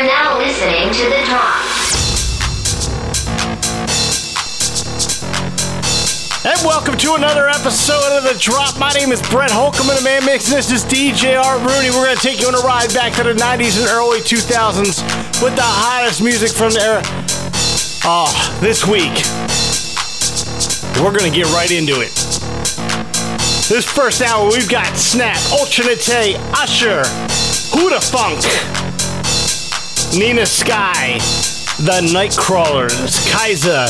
You're now listening to The. And welcome to another episode of The Drop. My name is Brett Holcomb, and the man mixing this is DJ Art Rooney. We're going to take you on a ride back to the 90s and early 2000s with the hottest music from the era. Oh, this week, we're going to get right into it. This first hour, we've got Snap, Ultra Naté, Usher, Who Da Funk, Nina Sky, The Nightcrawlers, Kiesza,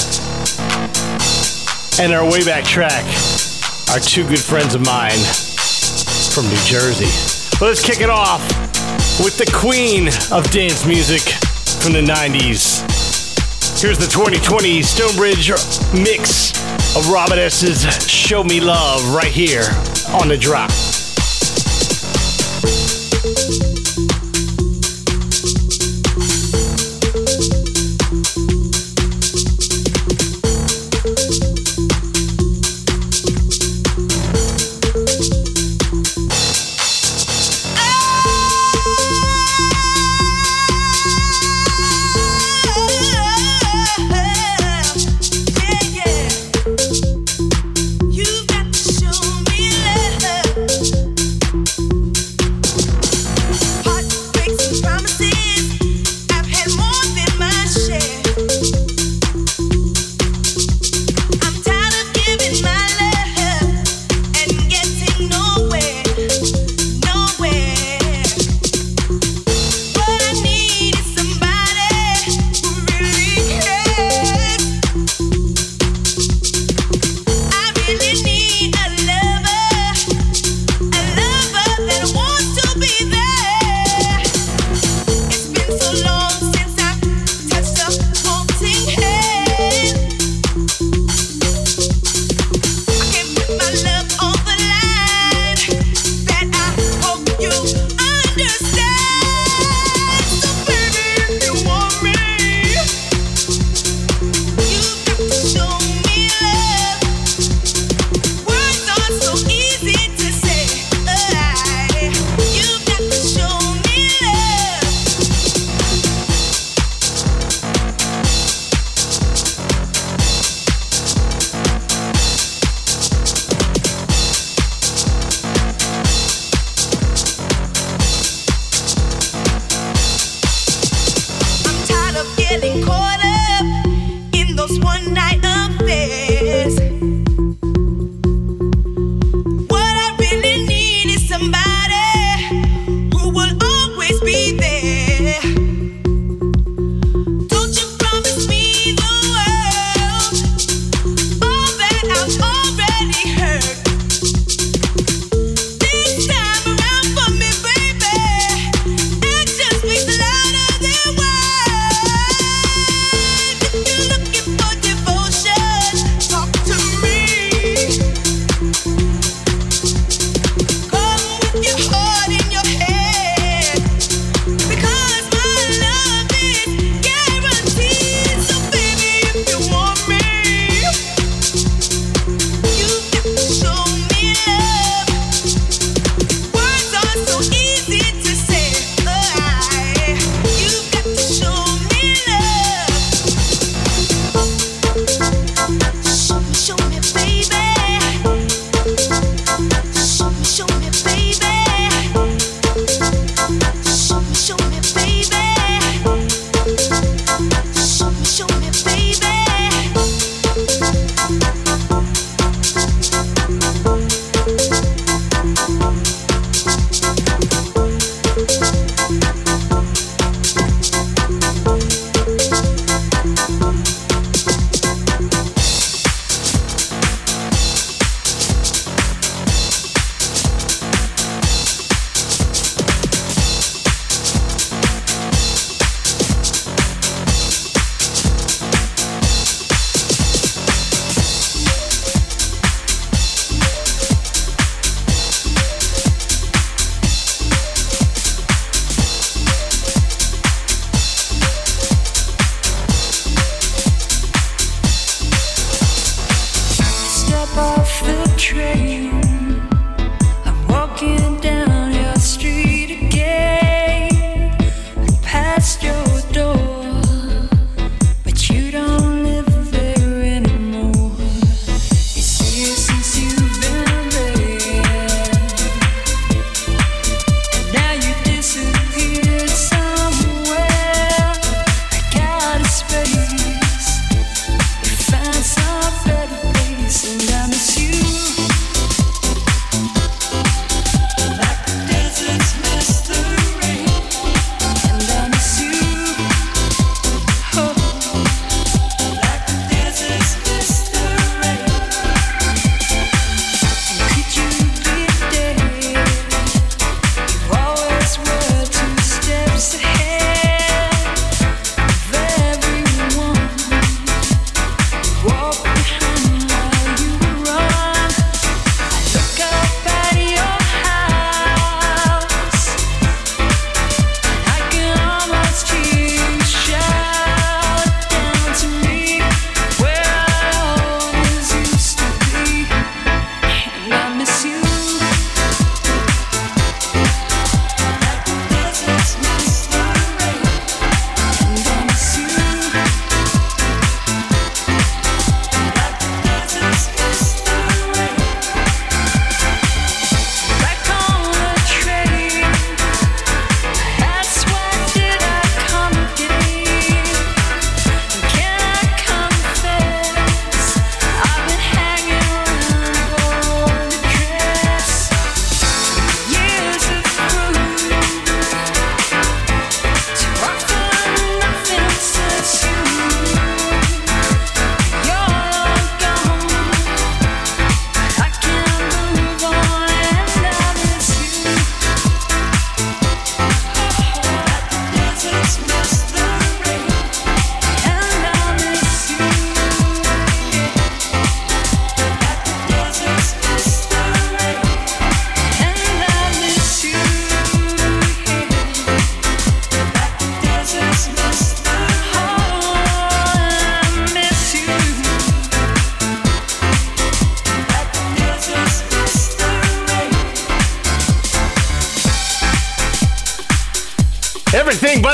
and our way back track are two good friends of mine from New Jersey. Let's kick it off with the queen of dance music from the 90s. Here's the 2020 Stonebridge mix of Robin S.'s Show Me Love right here on the drop.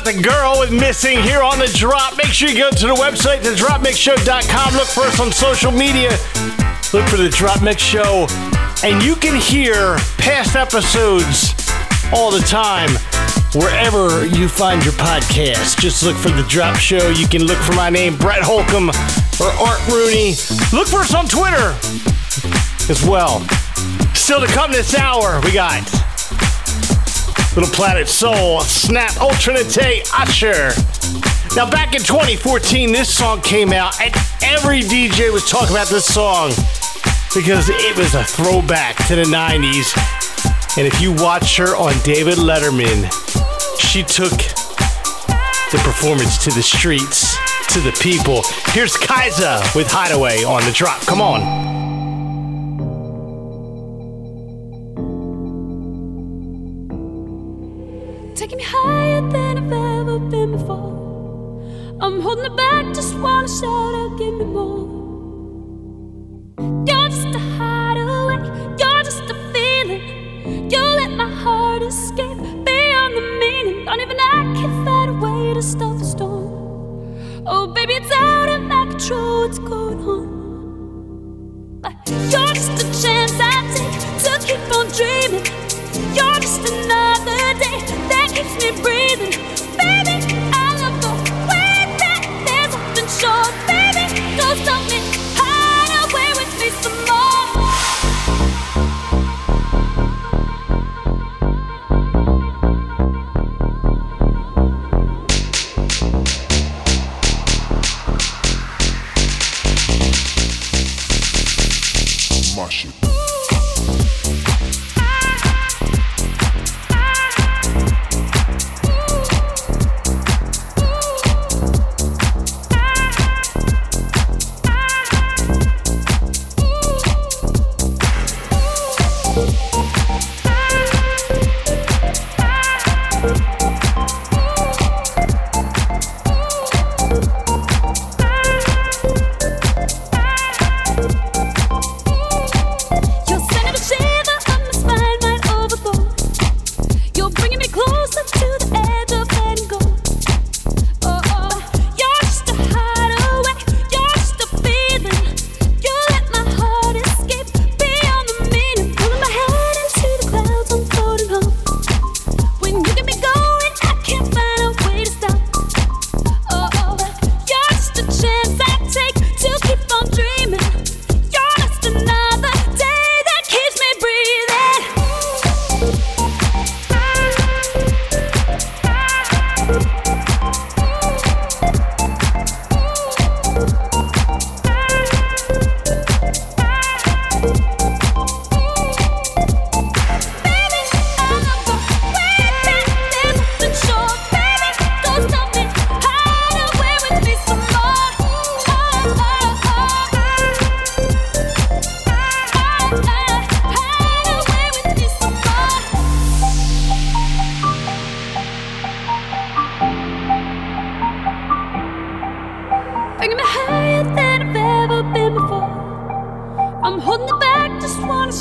The girl is missing here on the drop. Make sure you go to the website, thedropmixshow.com. Look for us on social media. Look for the Drop Mix Show. And you can hear past episodes all the time wherever you find your podcast. Just look for the Drop Show. You can look for my name, Brett Holcomb or Art Rooney. Look for us on Twitter as well. Still to come this hour, we got Little Planet Soul, Snap, Ultra Naté, Usher. Now, back in 2014, this song came out, and every DJ was talking about this song because it was a throwback to the 90s. And if you watch her on David Letterman, she took the performance to the streets, to the people. Here's Kiesza with Hideaway on the drop. Come on. I'm holding it back, just wanna shout out, give me more. You're just a hideaway, you're just a feeling. You let my heart escape beyond the meaning. Don't even I can find a way to stop the storm. Oh, baby, it's out of my control, what's going on? You're just a chance I take to keep on dreaming. You're just another day that keeps me breathing.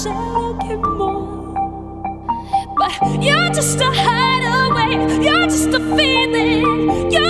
But you're just a hideaway, you're just a feeling. You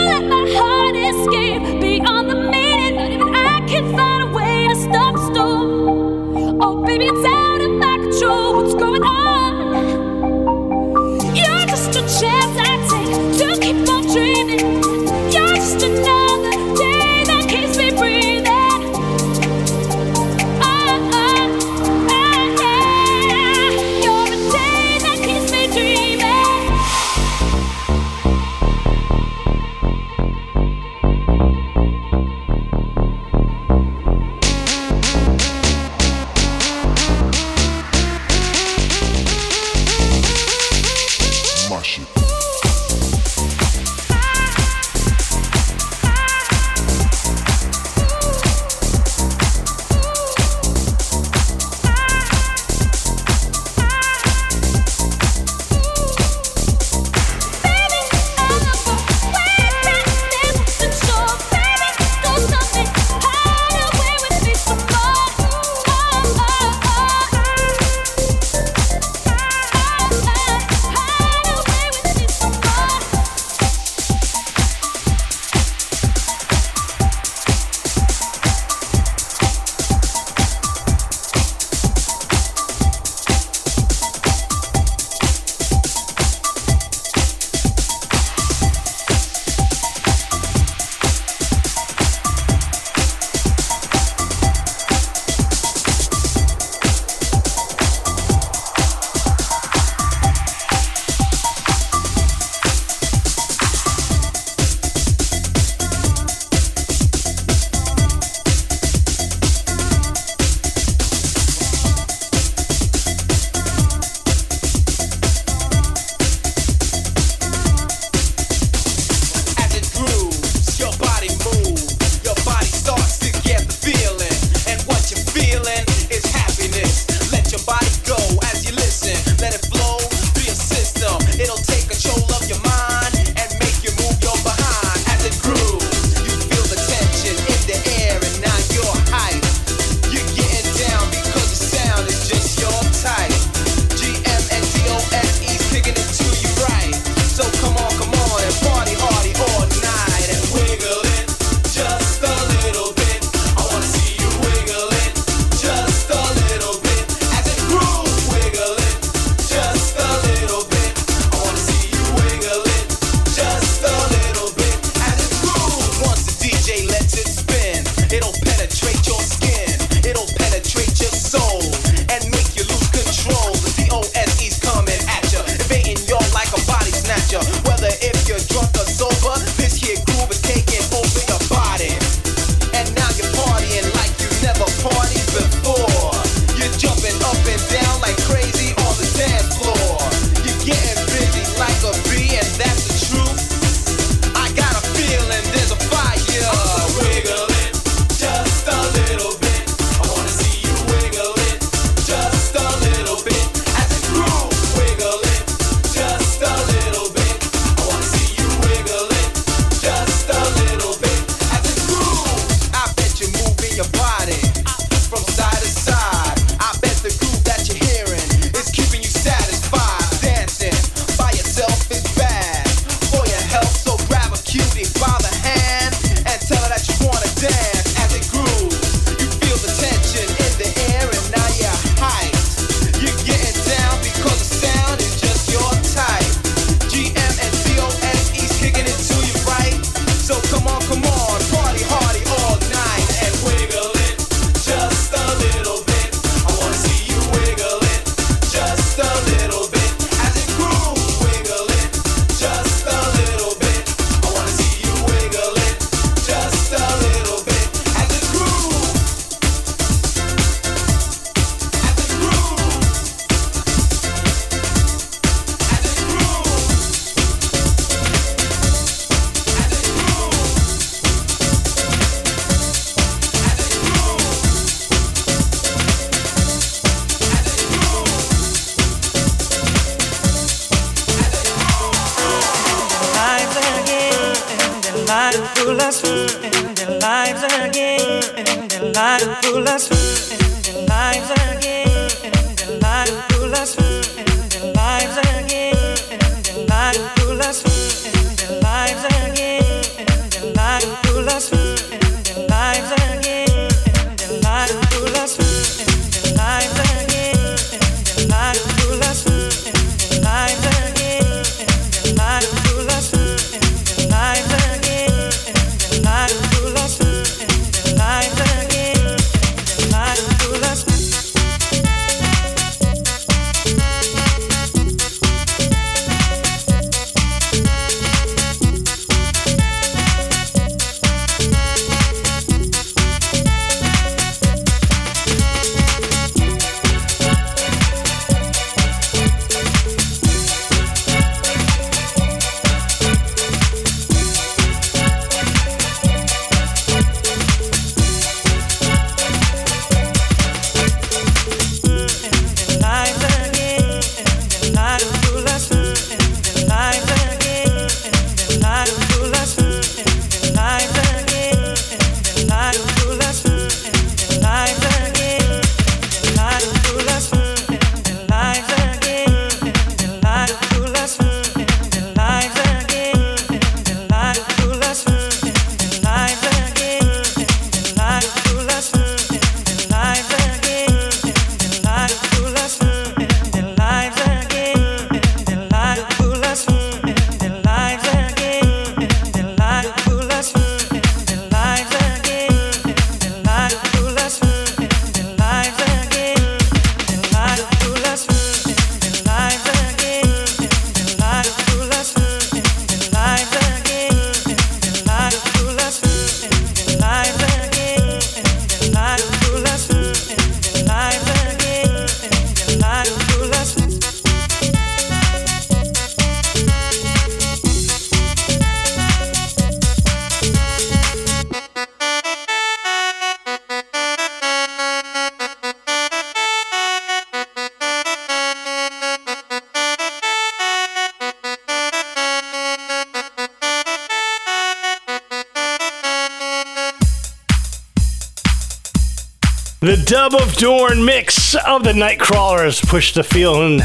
The Dub of Doom mix of the Nightcrawlers push the feeling.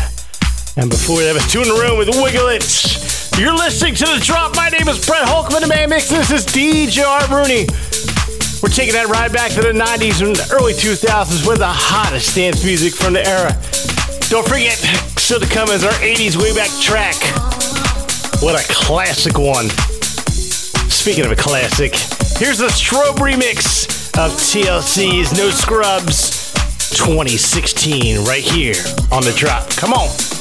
And before that was 2 in a Room with Wiggle It. You're listening to The Drop. My name is Brett Holcomb, the man mix. This is DJ Art Rooney. We're taking that ride back to the 90s and early 2000s with the hottest dance music from the era. Don't forget, still to come is our 80s way back track. What a classic one. Speaking of a classic, here's the Strobe remix of TLC's No Scrubs 2016 right here on the drop. Come on.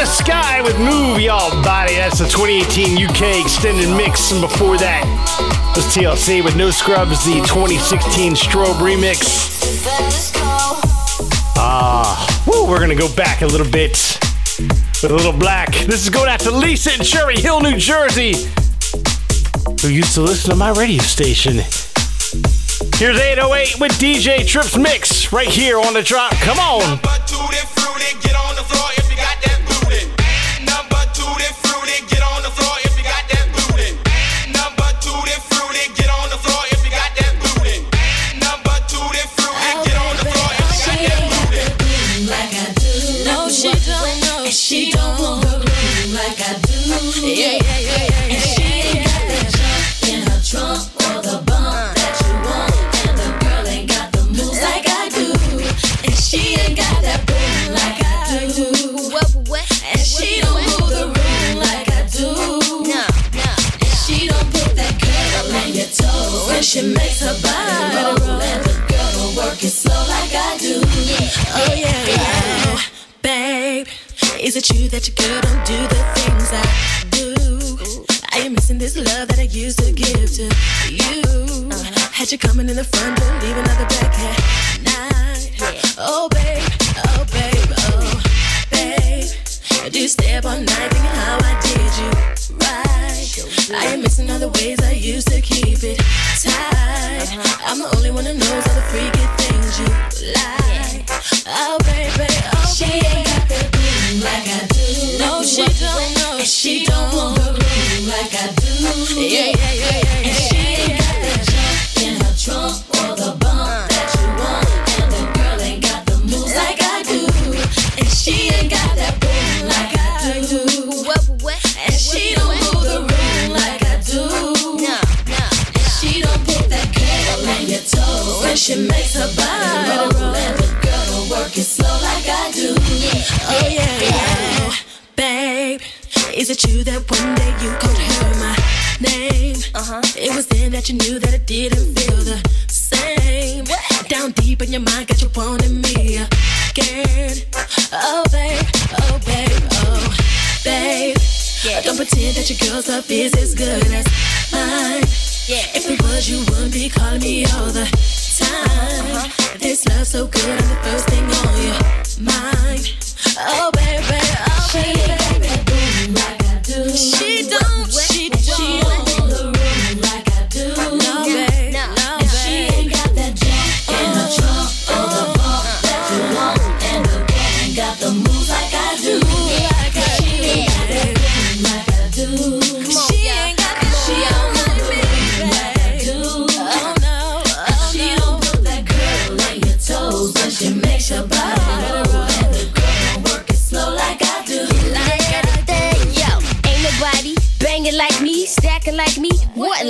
Nina Sky with Move Y'all Body. That's the 2018 UK extended mix, and before that was TLC with No Scrubs, the 2016 Strobe remix. Ah, woo, we're gonna go back a little bit with a little black. This is going out to Lisa in Cherry Hill, New Jersey, who used to listen to my radio station. Here's 808 with DJ Trips Mix right here on the drop. Come on. Oh yeah, yeah. Babe, is it true that your girl don't do the things I do? I am missing this love that I used to give to you. Had you coming in the front door, leaving out the back at night. Oh babe, oh babe, oh babe. Do you stay up all night thinking how I did you right? I am missing all the ways I used to keep it Oh baby, oh she ain't got that like I do. No, she don't know. And she don't want the like I do. Yeah, yeah, yeah, yeah. And she ain't got that jump in her trunk or the bump that you want. And the girl ain't got the moves like I do. And she ain't got that like I do. And she don't move the room like I do. And she don't put that curl on your toes. When she makes her body roll Oh yeah, yeah. Babe, is it true that one day you called her my name? Uh-huh. It was then that you knew that it didn't feel the same. Down deep in your mind, got you wanting me again. Oh babe, oh babe, oh babe. Don't pretend that your girl's love is as good as mine. Yeah. If it was, you wouldn't be calling me all the This love so good, I'm the first thing on your mind. Oh baby, oh baby. Like I do. She don't, she don't. She don't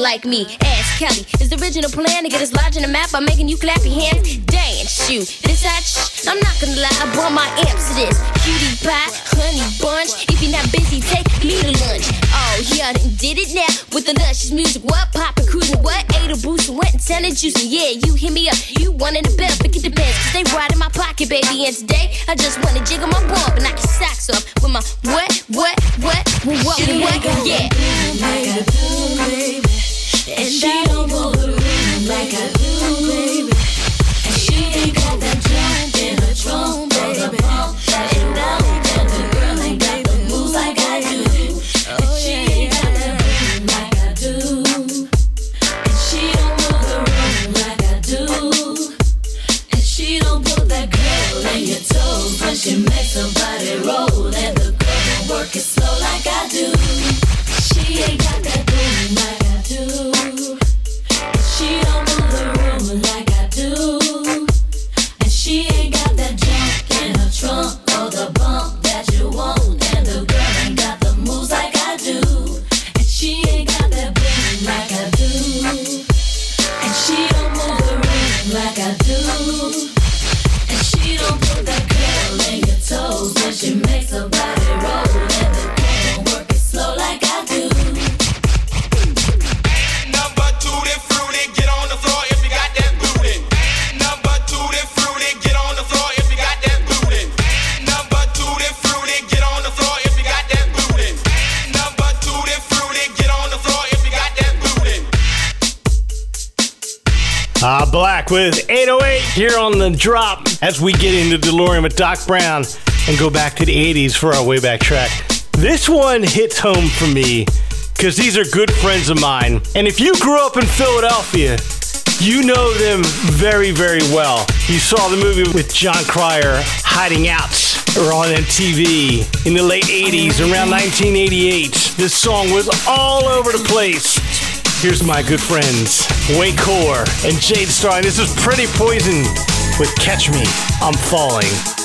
like me. Ask Kelly, is the original plan to get us large in the map by making you clap your hands? Dance, you. This I shh, I'm not gonna lie, I brought my amps to this. Cutie pie, honey bunch. If you're not busy, take me to lunch. Oh, yeah, I did it now with the luscious music. What poppin', cruising, what? Ate a boost, went and ten and juicing. Yeah, you hit me up, you wanted a bell, pick it depends. Cause they right in my pocket, baby. And today, I just wanna jiggle my bump and knock your socks off with my what, what, what, what, what, what, yeah. like I do, baby. And she don't move the room like I do, baby. With 808 here on the drop as we get into DeLorean with Doc Brown and go back to the 80s for our way back track. This one hits home for me because these are good friends of mine. And if you grew up in Philadelphia, you know them very, very well. You saw the movie with Jon Cryer, Hiding Out, or on MTV in the late 80s, around 1988. This song was all over the place. Here's my good friends, Whey Cooler and Jade Star. This is Pretty Poison with Catch Me, I'm Falling.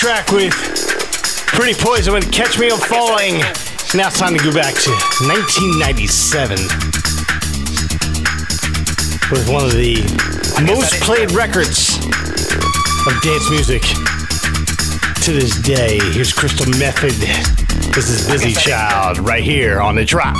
Track with Pretty Poison with Catch Me, I'm Falling. Now it's time to go back to 1997 with one of the most played records of dance music to this day. Here's Crystal Method. This is Busy Child right here on the drop.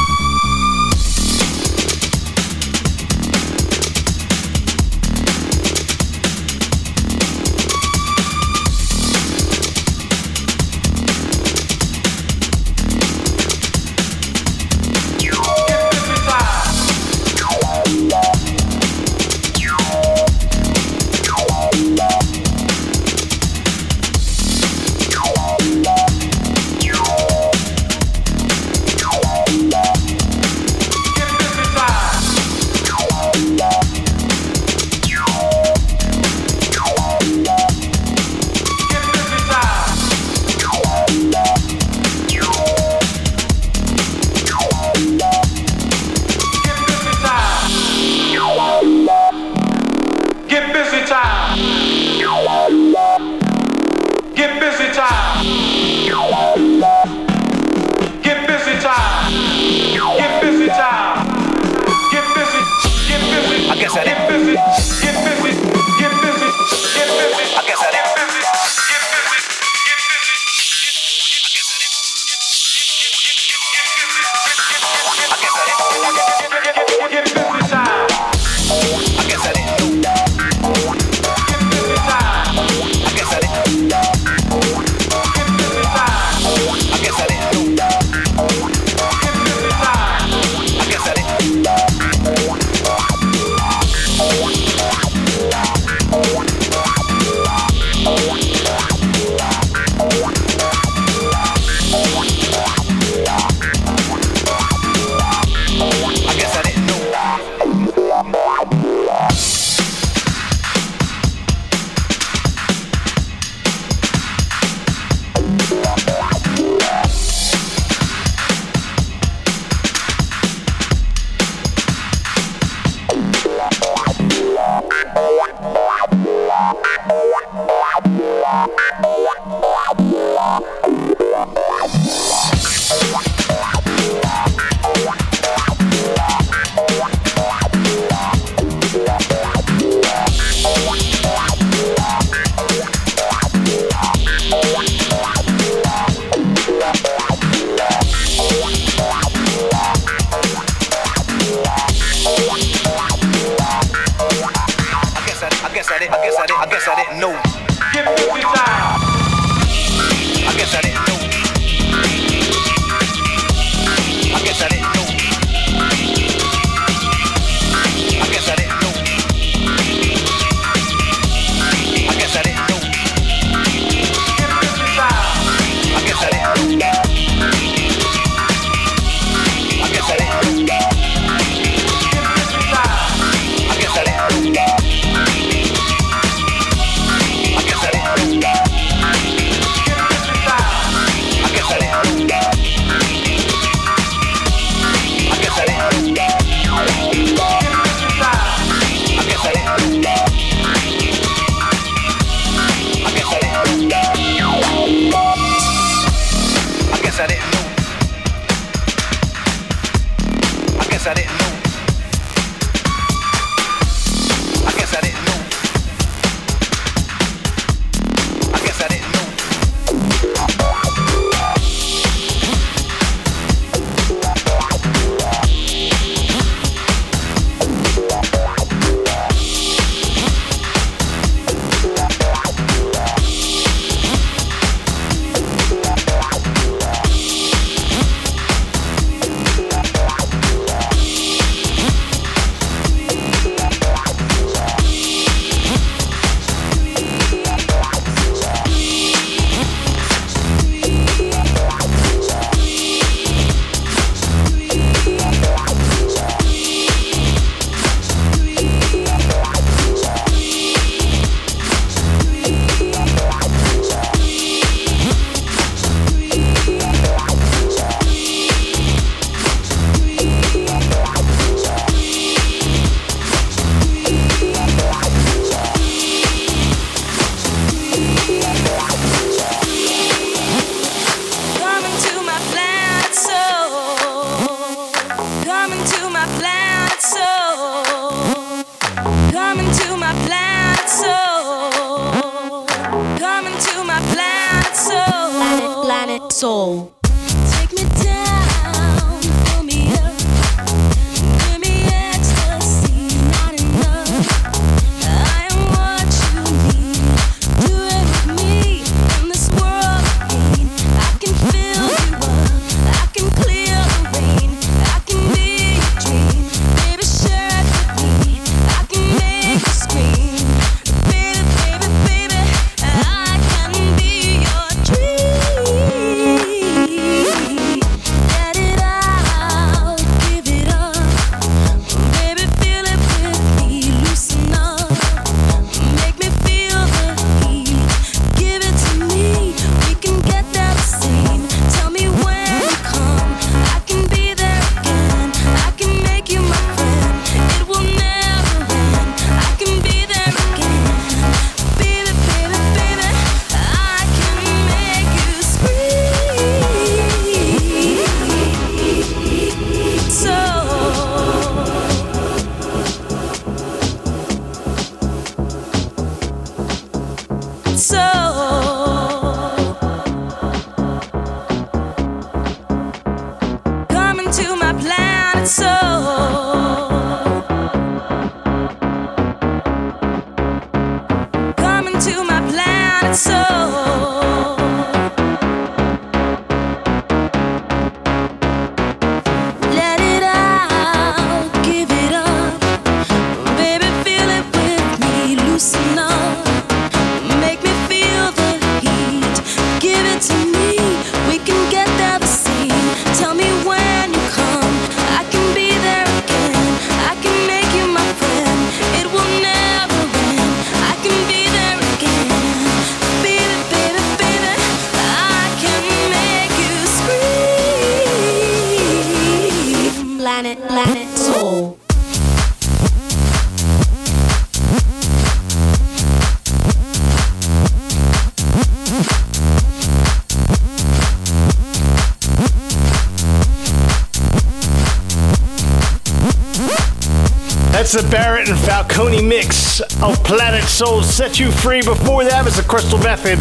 That's the Barrett and Falcone mix of Planet Soul Set You Free. Before that was the Crystal Method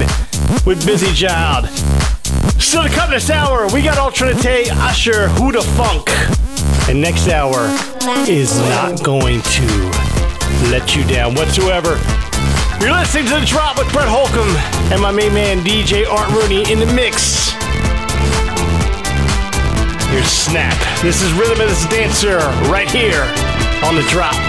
with Busy Child. So to come this hour, we got Ultra Naté, Who Da Funk. And next hour is not going to let you down whatsoever. You're listening to The Drop with Brett Holcomb and my main man DJ Art Rooney in the mix. Here's Snap. This is Rhythm of Dancer right here on the drop.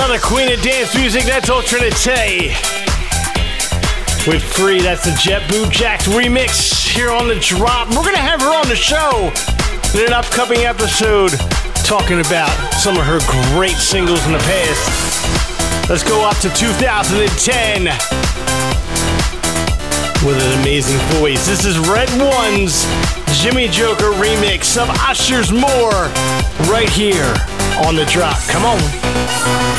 Another queen of dance music, that's Ultra Naté. With Free, that's the Jet Boot Jacks remix here on The Drop. We're going to have her on the show in an upcoming episode talking about some of her great singles in the past. Let's go up to 2010 with an amazing voice. This is Red One's Jimmy Joker remix of Usher's More right here on the drop. Come on.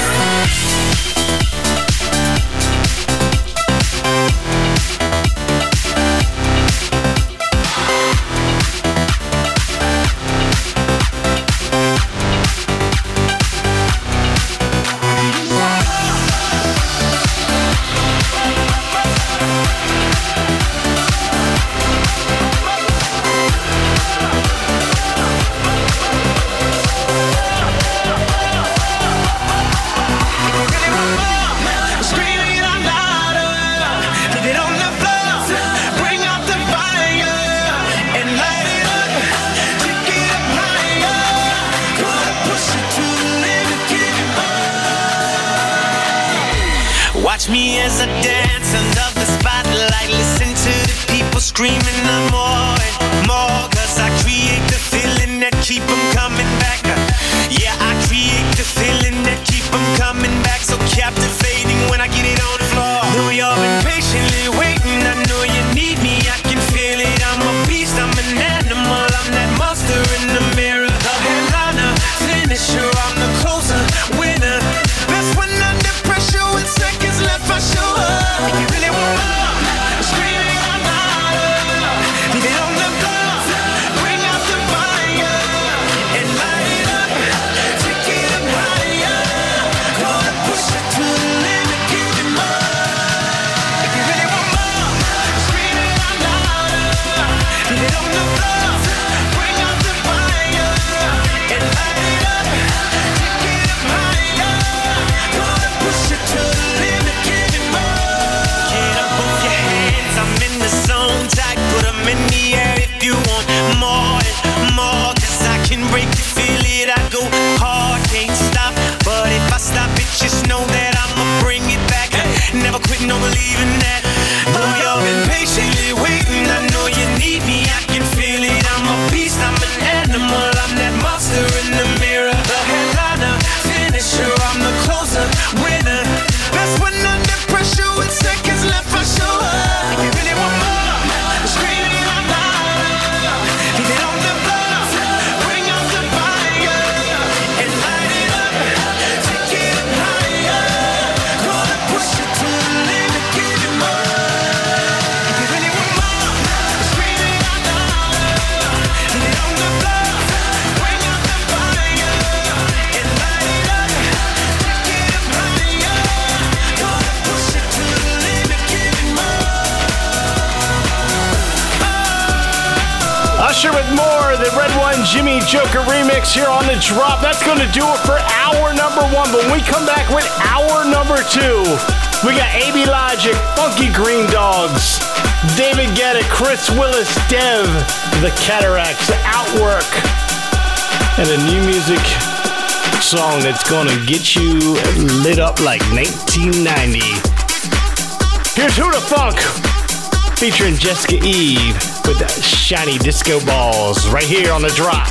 Outwork and a new music song that's gonna get you lit up like 1990. Here's Who Da Funk featuring Jessica Eye with Shiny Disco Balls right here on the drop.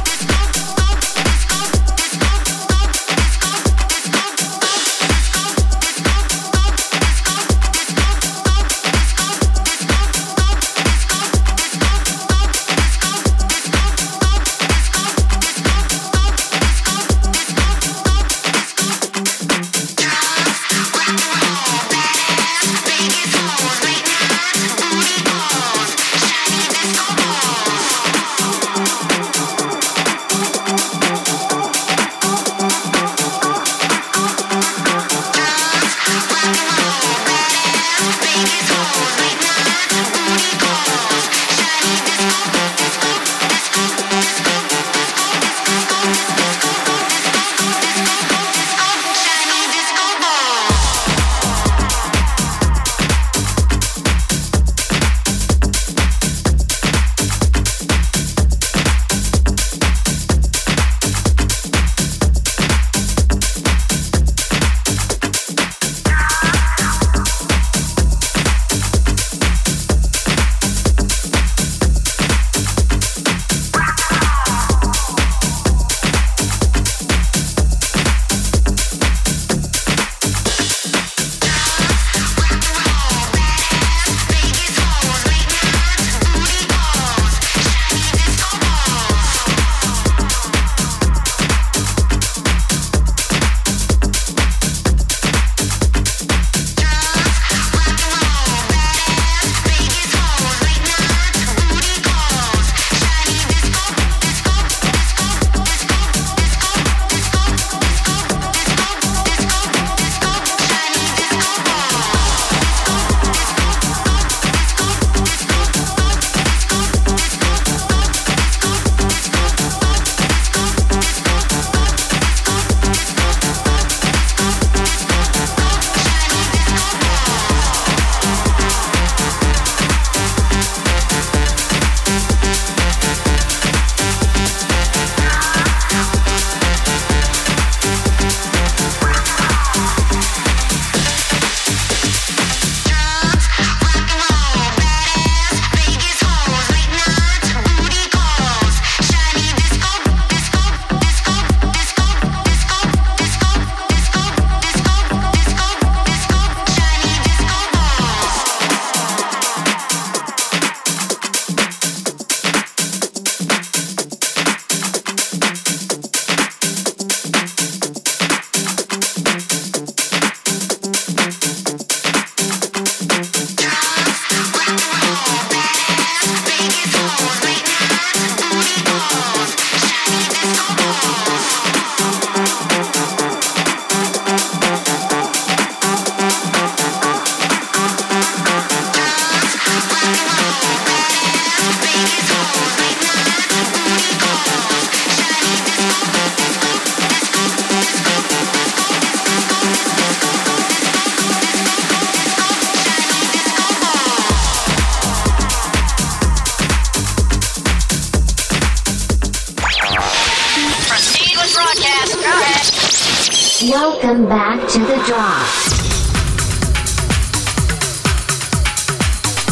Welcome back to the drop.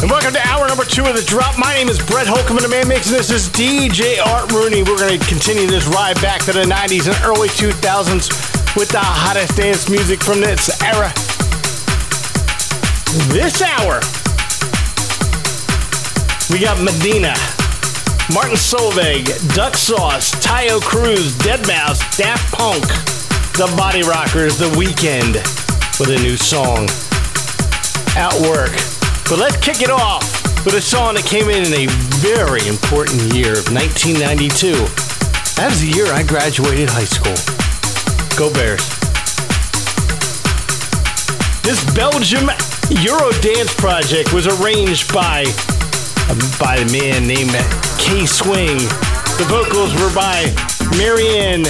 And welcome to hour number two of the drop. My name is Brett Holcomb, and the man and this is DJ Art Rooney. We're going to continue this ride back to the 90s and early 2000s with the hottest dance music from this era. This hour, we got Medina, Martin Solveig, Duck Sauce, Taio Cruz, Deadmau5, Daft Punk, The Body Rockers, The Weeknd with a new song. At work. But let's kick it off with a song that came in in a very important year of 1992. That was the year I graduated high school. Go Bears. This Belgium Eurodance project was arranged by um, by a man named K Swing. The vocals were by Marianne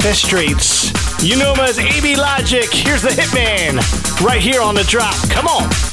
Festraets. You know him as AB Logic. Here's the Hitman right here on the drop. Come on.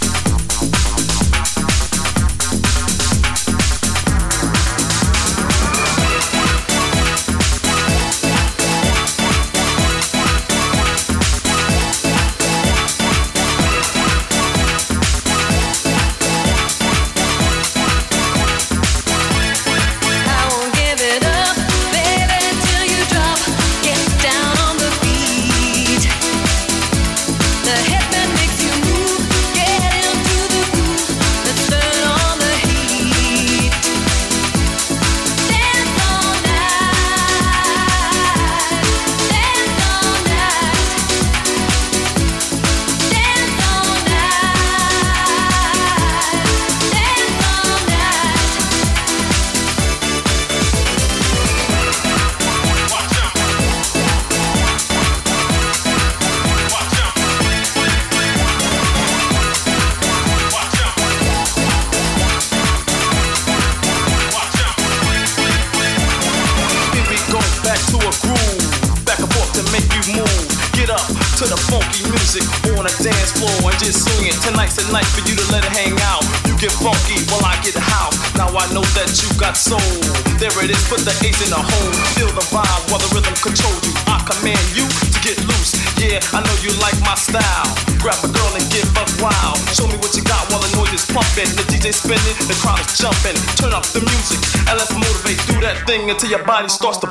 Your body starts to.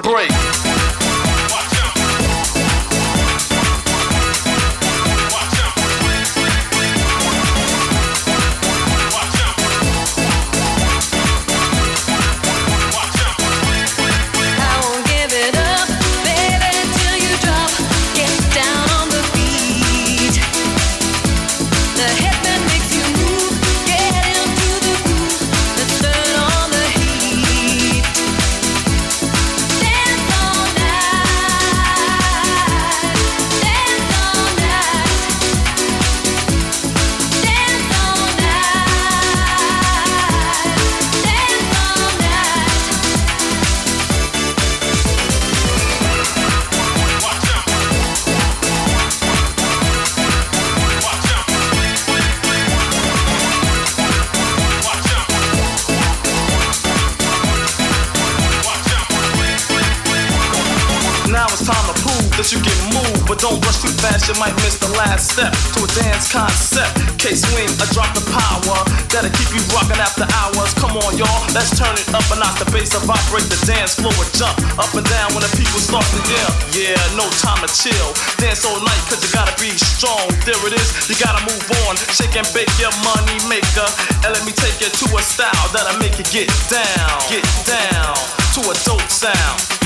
Time to prove that you can move, but don't rush too fast, you might miss the last step to a dance concept. K swing, a drop of power that'll keep you rocking after hours. Come on, y'all, let's turn it up and knock the bass and vibrate the dance floor and jump up and down when the people start to yell. Yeah, no time to chill. Dance all night, cause you gotta be strong. There it is, you gotta move on. Shake and bake your money maker. And let me take you to a style that'll make you get down, get down to a dope sound.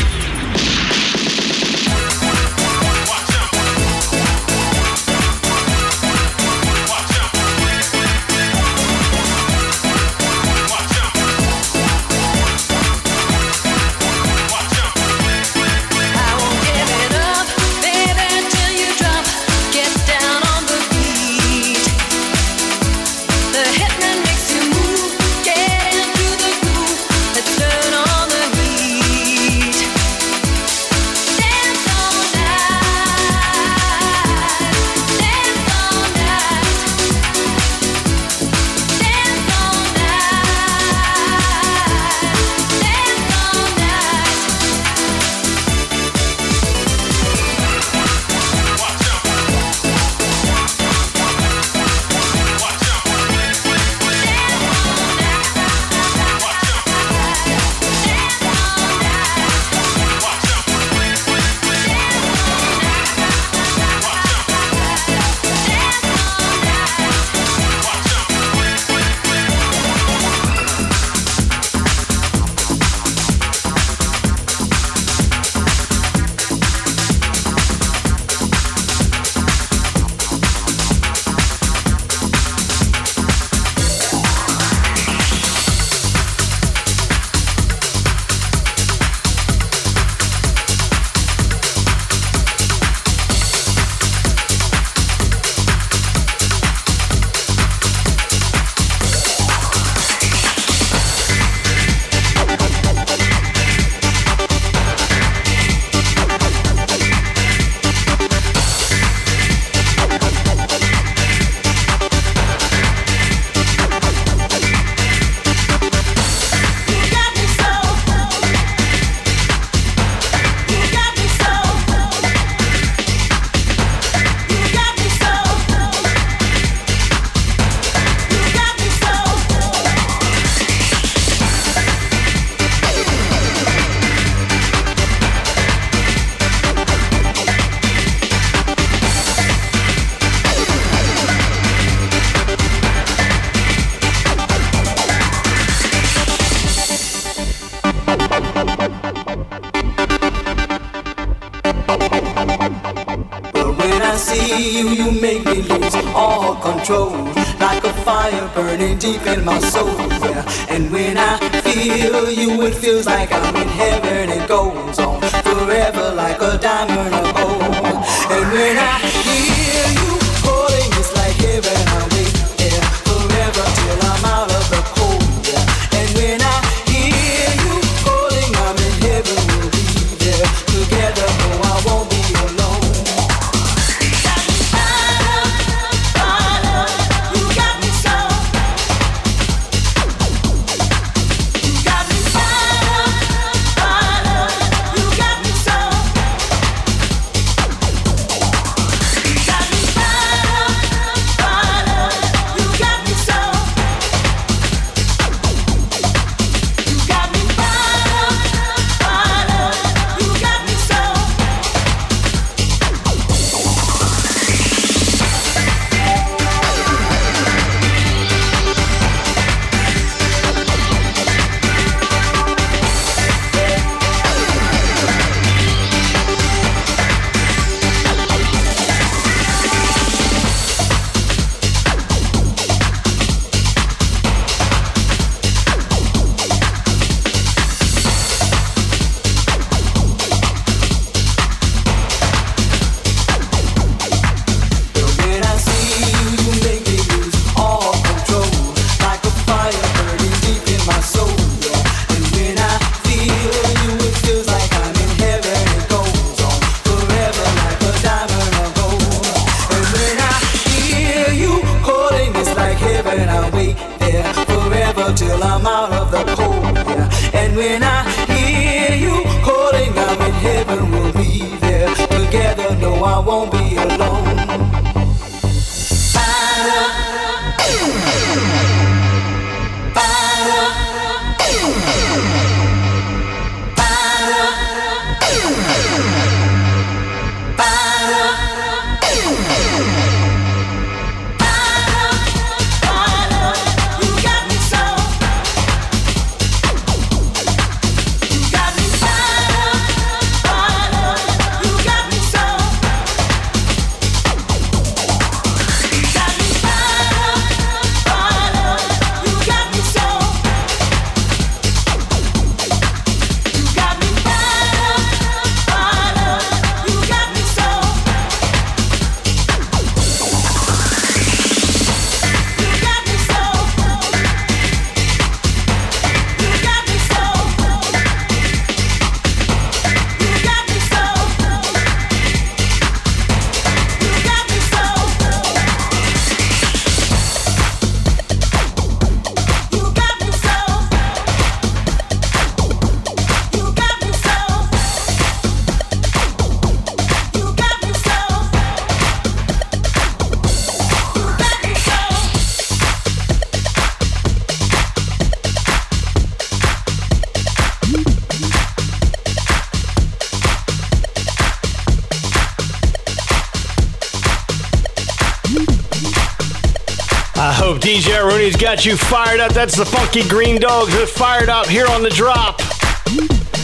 Got you fired up. That's the Funky Green Dogs that fired up here on the drop.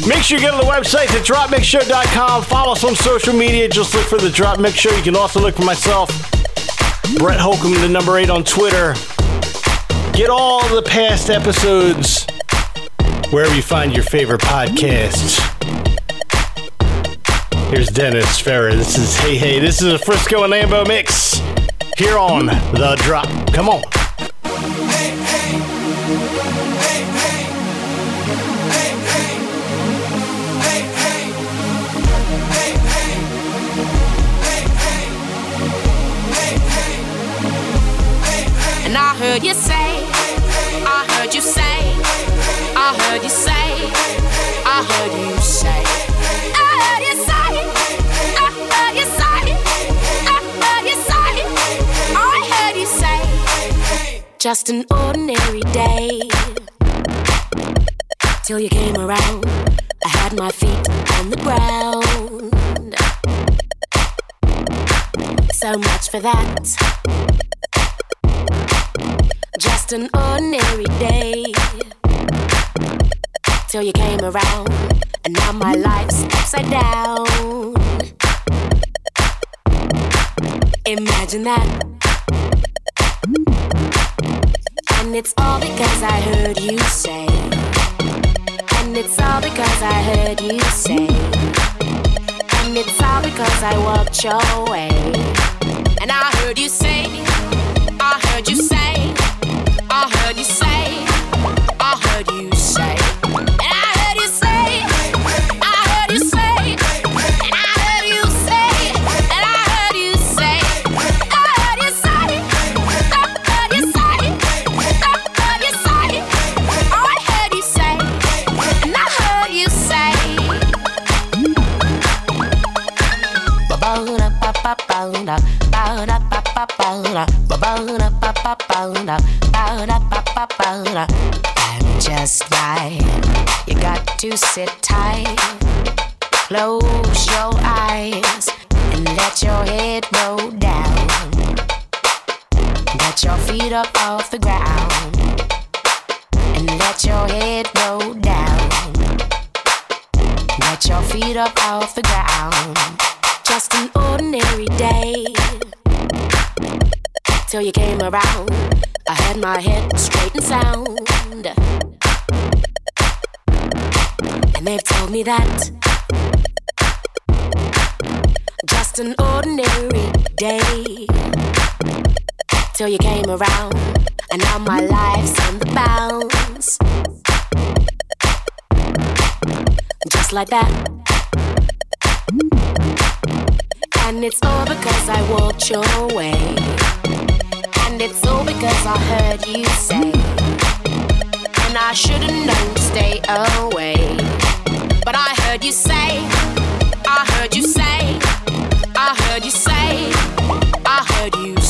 Make sure you go to the website, thedropmixshow.com. Follow us on social media. Just look for the Drop Mix Show. You can also look for myself, Brett Holcomb, the number eight on Twitter. Get all the past episodes wherever you find your favorite podcasts. Here's Dennis Ferrer. This is Hey Hey. This is a Friscia and Lamboy mix here on The Drop. Come on. Heard you say, I heard you say, I heard you say, I heard you say, I heard you say, I heard you say, I heard you say, I heard you say, just an ordinary day. Till you came around, I had my feet on the ground. So much for that an ordinary day. Till you came around, and now my life's upside down. Imagine that. And it's all because I heard you say. And it's all because I heard you say. And it's all because I walked your way. And I heard you say, I heard you say, I heard you say, I heard you And just right, you got to sit tight. Close your eyes and let your head roll down. Get your feet up off the ground and let your head roll down. Get your feet up off the ground. Just an ordinary day. Till you came around, I had my head straight and sound. And they've told me that just an ordinary day. Till you came around, and now my life's on the bounce. Just like that. And it's all because I walked your way. And it's all because I heard you say. And I should've known to stay away. But I heard you say, I heard you say, I heard you say, I heard you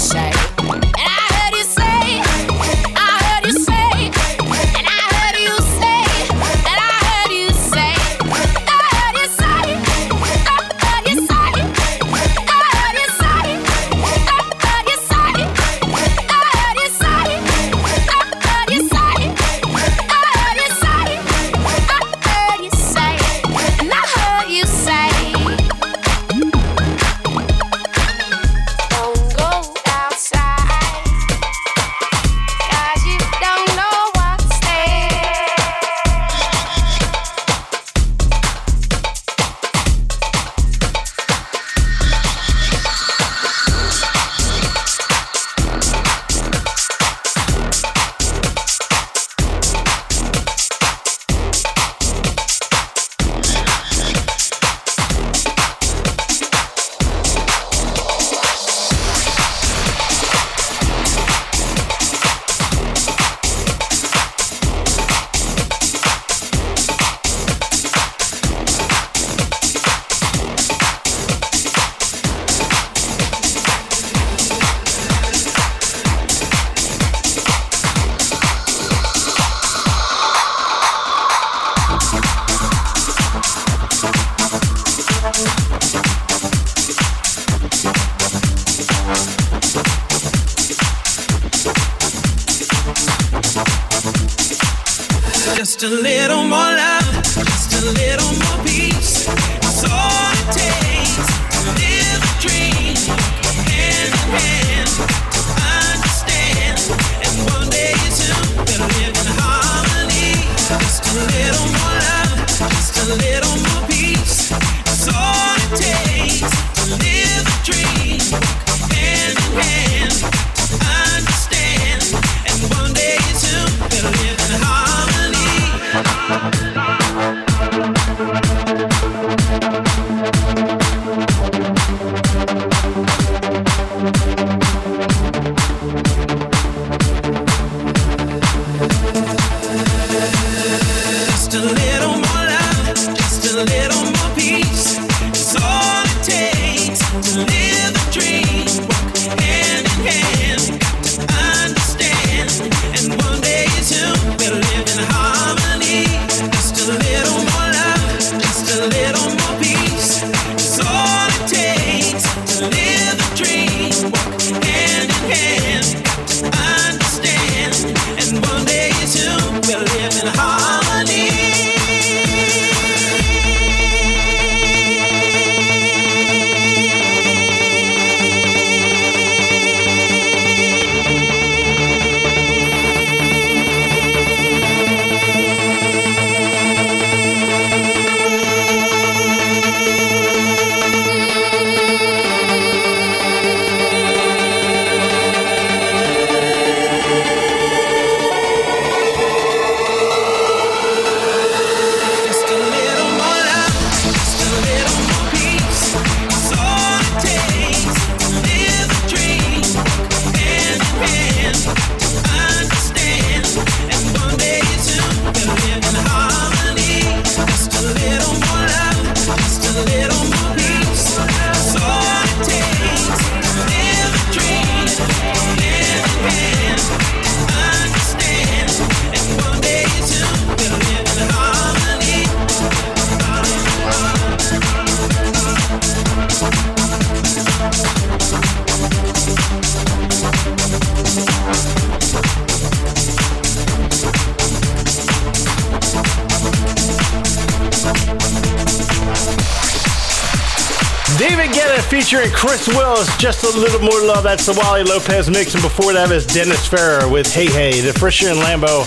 Just a Little More Love. That's the Wally Lopez mix. And before that is Dennis Ferrer with Hey Hey, the Friscia and Lamboy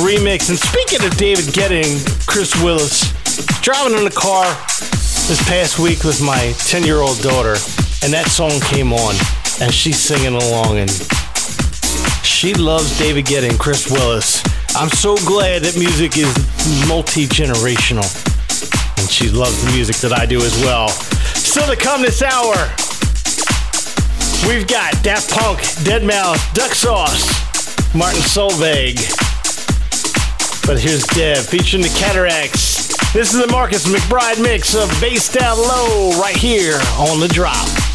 remix. And speaking of David Guetta, Chris Willis, driving in the car this past week with my 10 year old daughter, and that song came on, and she's singing along, and she loves David Guetta, Chris Willis. I'm so glad that music is multi generational. And she loves the music that I do as well. Still to come this hour, We've got Daft Punk, Deadmau5, Duck Sauce, Martin Solveig. But here's Dev featuring the Cataracs. This is the Marcus McBride mix of Bass Down Low right here on The Drop.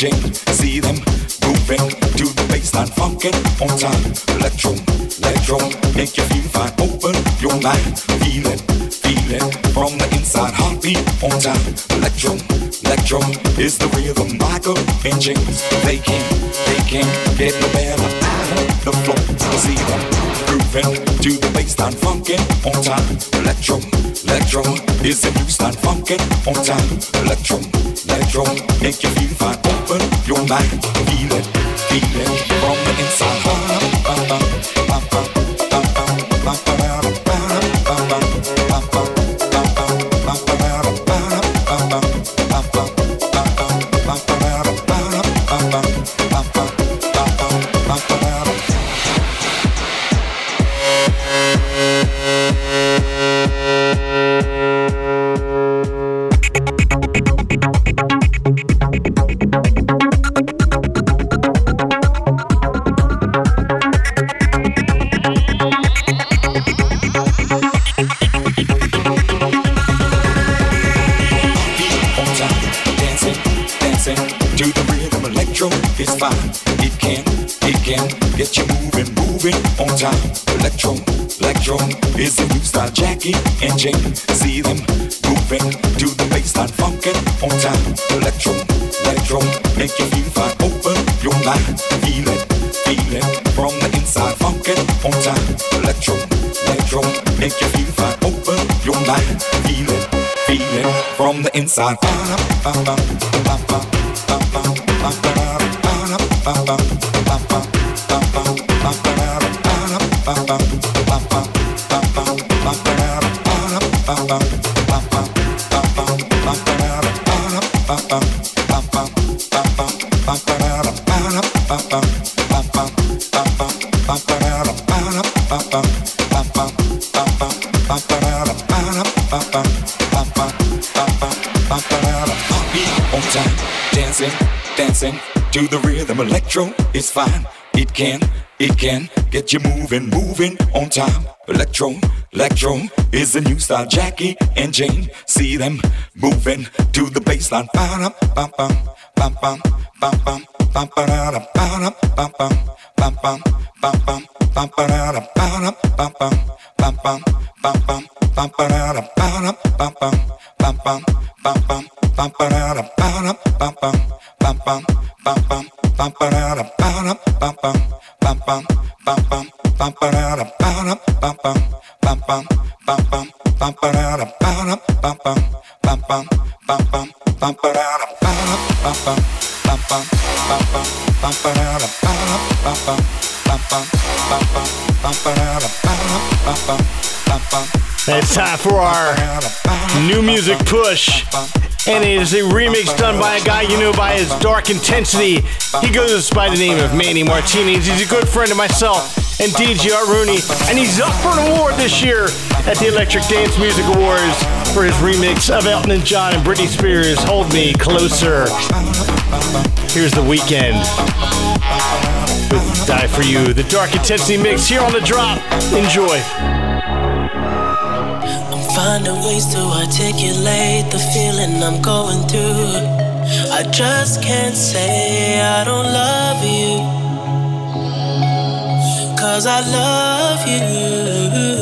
James. inside. dancing to the rhythm. Electro is fine. It can, it can get you moving, moving on time. Electro, electro is the new style. Jackie and Jane see them moving to the baseline. Ba-dum, music push. And it is a remix done by a guy you know by his dark intensity. He goes by the name of Manny Martinez. He's a good friend of myself and DJ Rooney. And he's up for an award this year at the Electric Dance Music Awards for his remix of Elton John and Britney Spears' Hold Me Closer. Here's the Weeknd with Die For You, the dark intensity mix here on the drop. Enjoy find a ways to articulate the feeling I'm going through. I just can't say I don't love you. Cause I love you.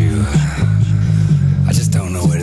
you. I just don't know what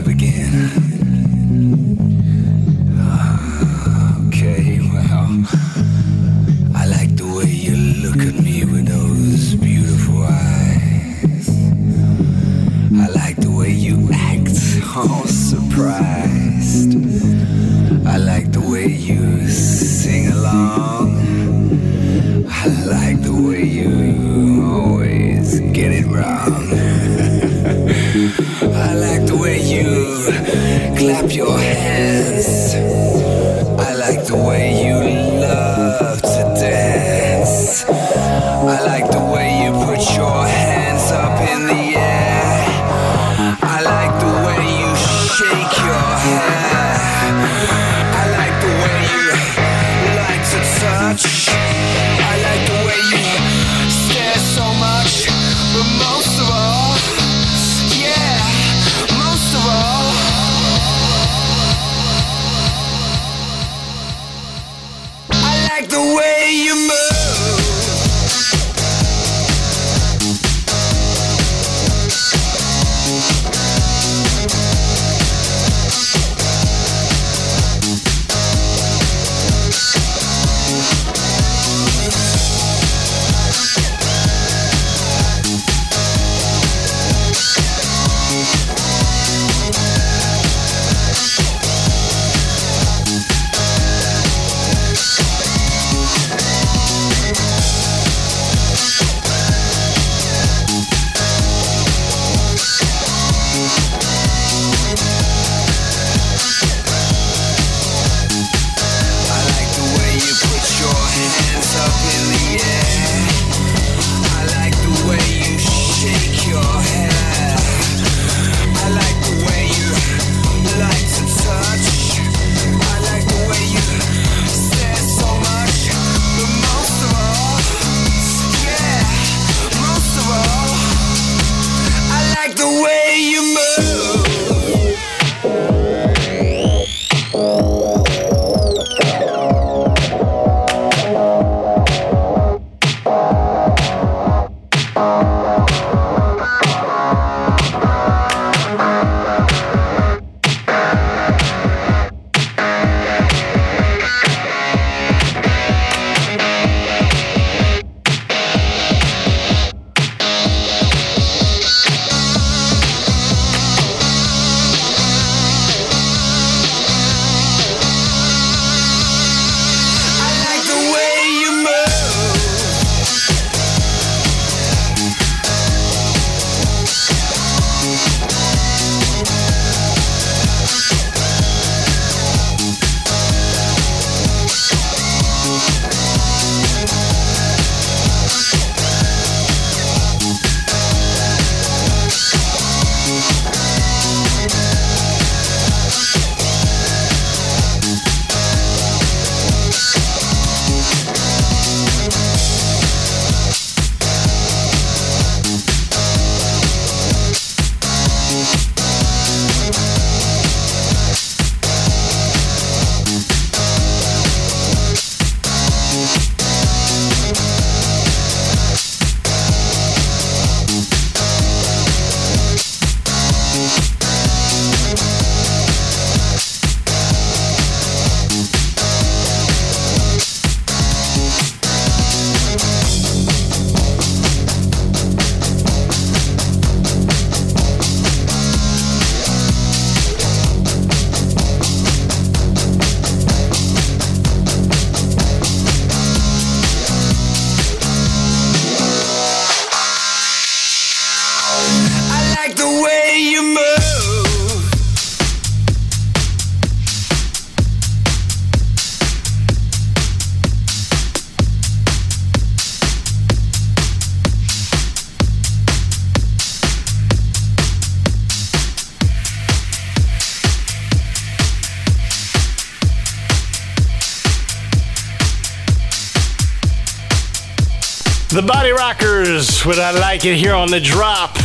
what I like it here on the drop.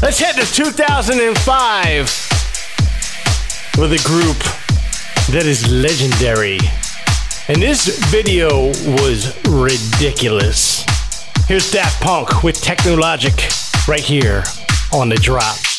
Let's head to 2005 with a group that is legendary. And this video was ridiculous. Here's Daft Punk with Technologic right here on the drop.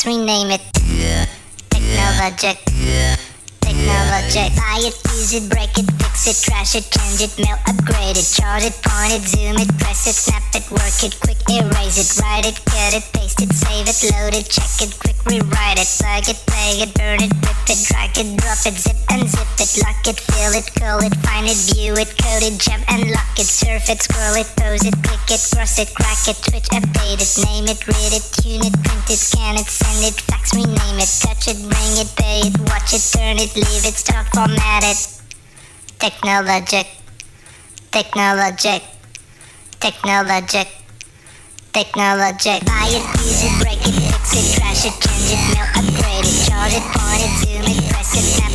Fax, rename it. Technologic. Technologic. Buy it, use it, break it, fix it, trash it, change it, mail, upgrade it, chart it, point it, zoom it, press it, snap it, work it, quick erase it, write it, cut it, paste it, save it, load it, check it, quick rewrite it, plug it, play it, burn it, rip it, drag it, drop it, zip and zip it, lock it, fill it, call it, find it, view it, code it, jump and lock it, surf it, scroll it, pose it, click it, cross it, crack it, switch, update it, name it, read it, tune it, it, scan it, send it, fax, rename it, touch it, bring it, pay it, watch it, turn it, leave it, start, format it. Technologic. Technologic. Technologic. Technologic. Buy it, use it, break it, fix it, trash it, change it, mail, upgrade it, charge it, point it, zoom it, press it,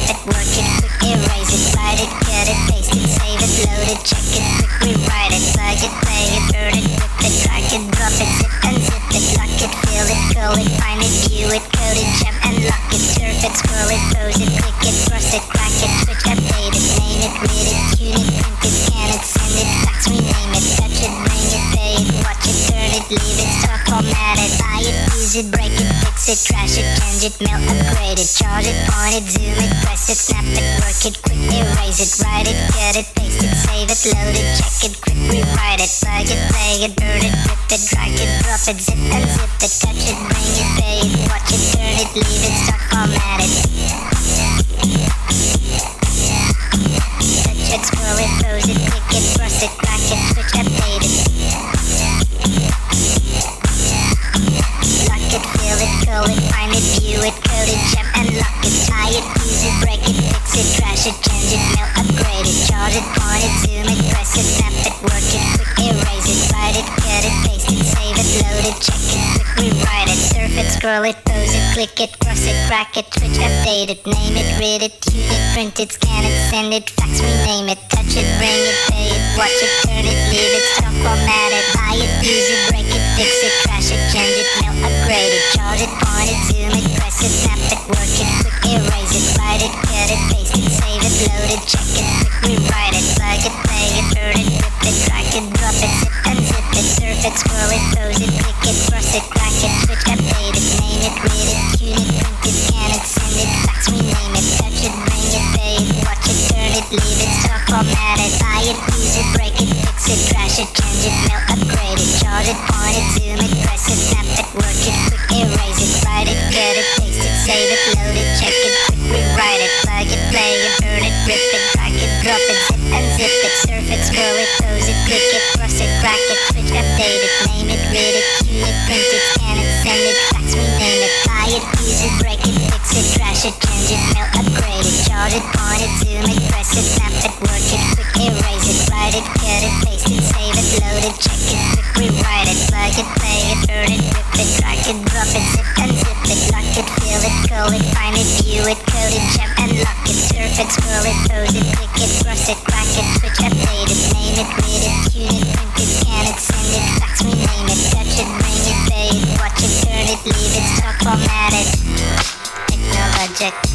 it, break it, fix it, trash it, change it, melt, upgrade it, charge it, point it, zoom it, press it, snap it, work it, quick erase it, write it, cut it, paste it, save it, load it, check it, quick rewrite it, plug it, play it, burn it, rip it, drag it, drop it, zip and zip it, touch it, bring it, pay it, watch it, turn it, leave it, format it. It, it, change it, mail, upgrade. It, charge it, point it, zoom it, press it, snap it, work it, quick erase it, write it, cut it, paste it, save it, load it, check it, quick rewrite it, surf it, scroll it, pose it, click it, cross it, crack it, switch, update it, name it, read it, tune it, print it, scan it, send it, fax, rename it, touch it, bring it, pay it, watch it, turn it, leave it, stop, format it, buy it, use it, break it, fix it, trash it, change it, mail, upgrade it, charge it, point it, zoom it, press it, snap load it, check it, rewrite it, it, play it, it, it, drag it, drop it, zip it, surf it, scroll it, pose it, it, it, it, switch, it, name it, read it, it, it, scan it, send it, fax, it, touch it, bring it, watch it, turn it, leave it, buy it, use it, break it, fix it, trash it, change it, upgrade it, charge it, point it, zoom it, press it, it, work it, quick erase it, write it, it, it, save it, it, charge it, zoom it, press it, snap it, work it, quick erase it, write it, cut it, paste it, save it, load it, check it, quick rewrite it, plug it, play it, burn it, rip it, drag it, drop it, zip and zip it, lock it, fill it, call it, find it, view it, code it, jump and lock it, surf it, scroll it, pose it, click it, cross it, crack it, switch, update it, name it, read it, tune it, print it, scan it, send it, fax, rename it, touch it, bring it, pay it, watch it, turn it, leave it, start, format it. Technologic.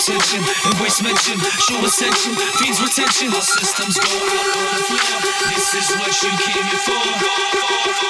attention, embrace mention, show ascension, feeds retention. Our system's go. on the floor. This is what you came here for.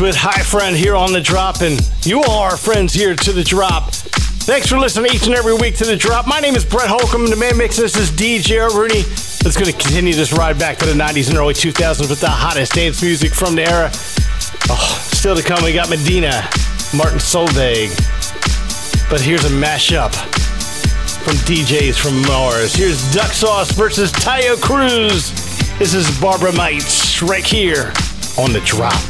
with Hi Friend here on The Drop, and you all are friends here to The Drop. Thanks for listening each and every week to The Drop. My name is Brett Holcomb, the man mix. This is DJ Rooney. That's going to continue this ride back to the 90s and early 2000s with the hottest dance music from the era. Oh, still to come, we got Medina, Martin Solveig. But here's a mashup from DJs from Mars. Here's Duck Sauce versus Taio Cruz. This is Barbara Mites right here on The Drop.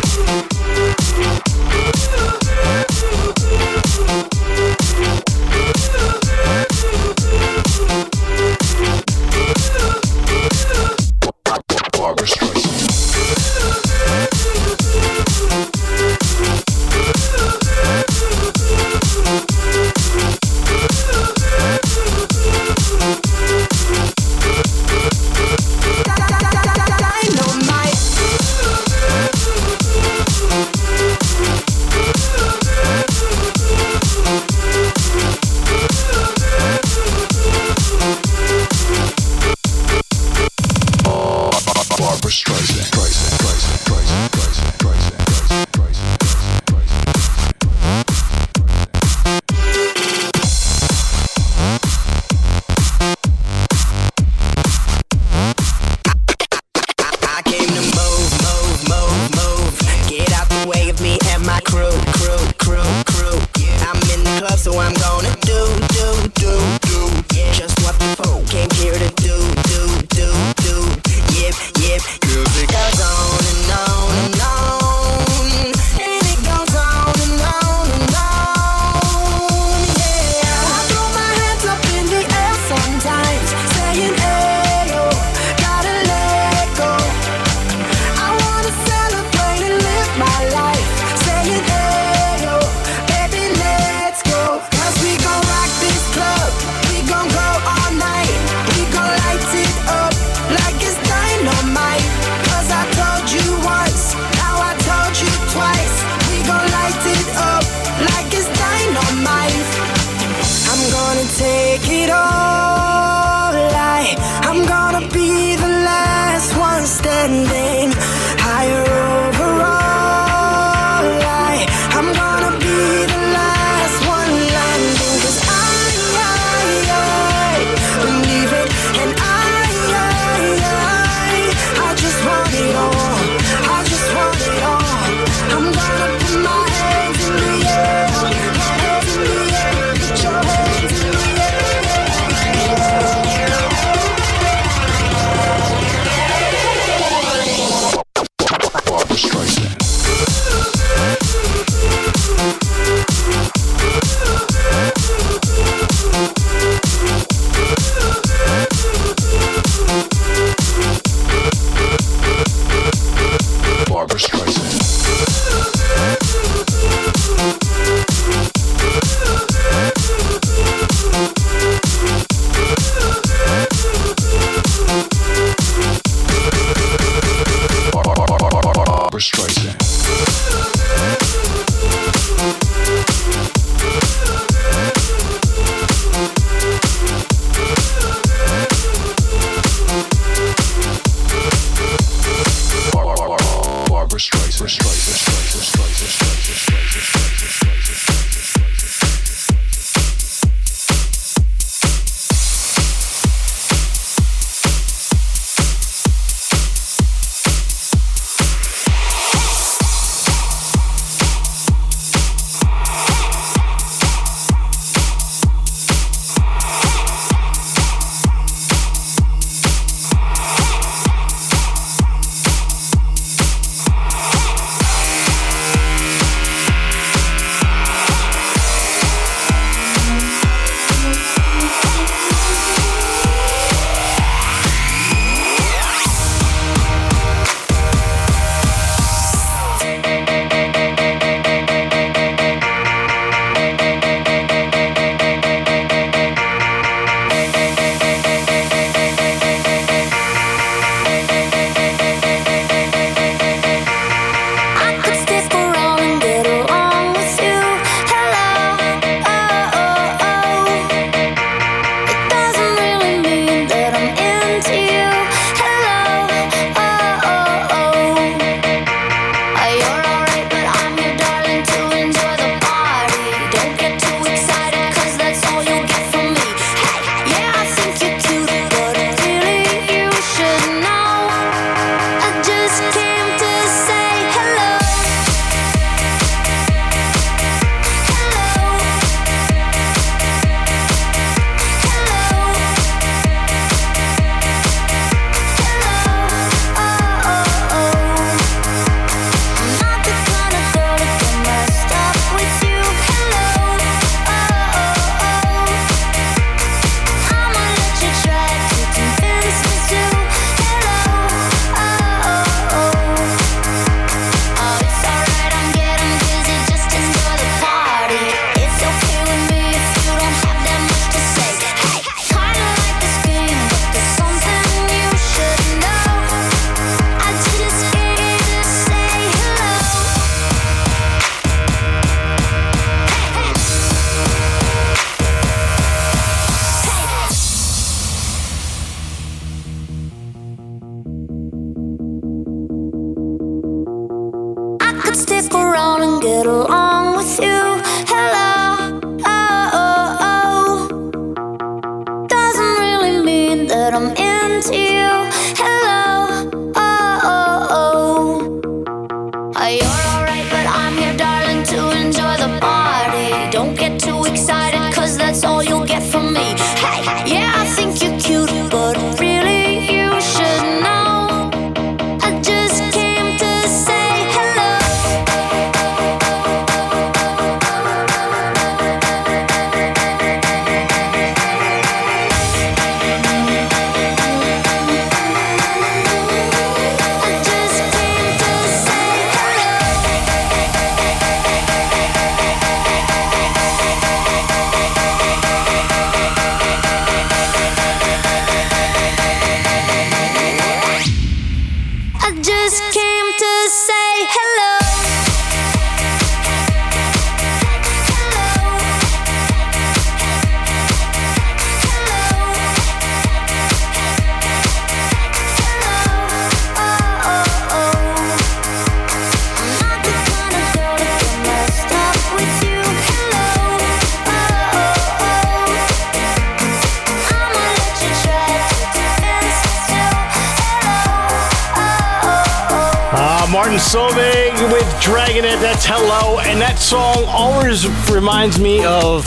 Hello. And that song always reminds me of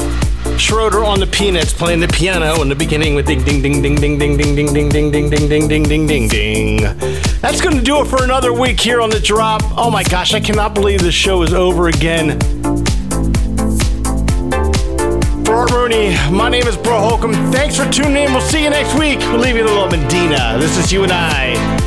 Schroeder on the Peanuts playing the piano in the beginning with ding ding ding ding ding ding ding ding ding ding ding ding ding ding ding ding ding. That's gonna do it for another week here on the drop. Oh my gosh, I cannot believe this show is over again. For Art Rooney, my name is Bro Holcomb. Thanks for tuning in. We'll see you next week. We'll leave you little Medina. This is you and I.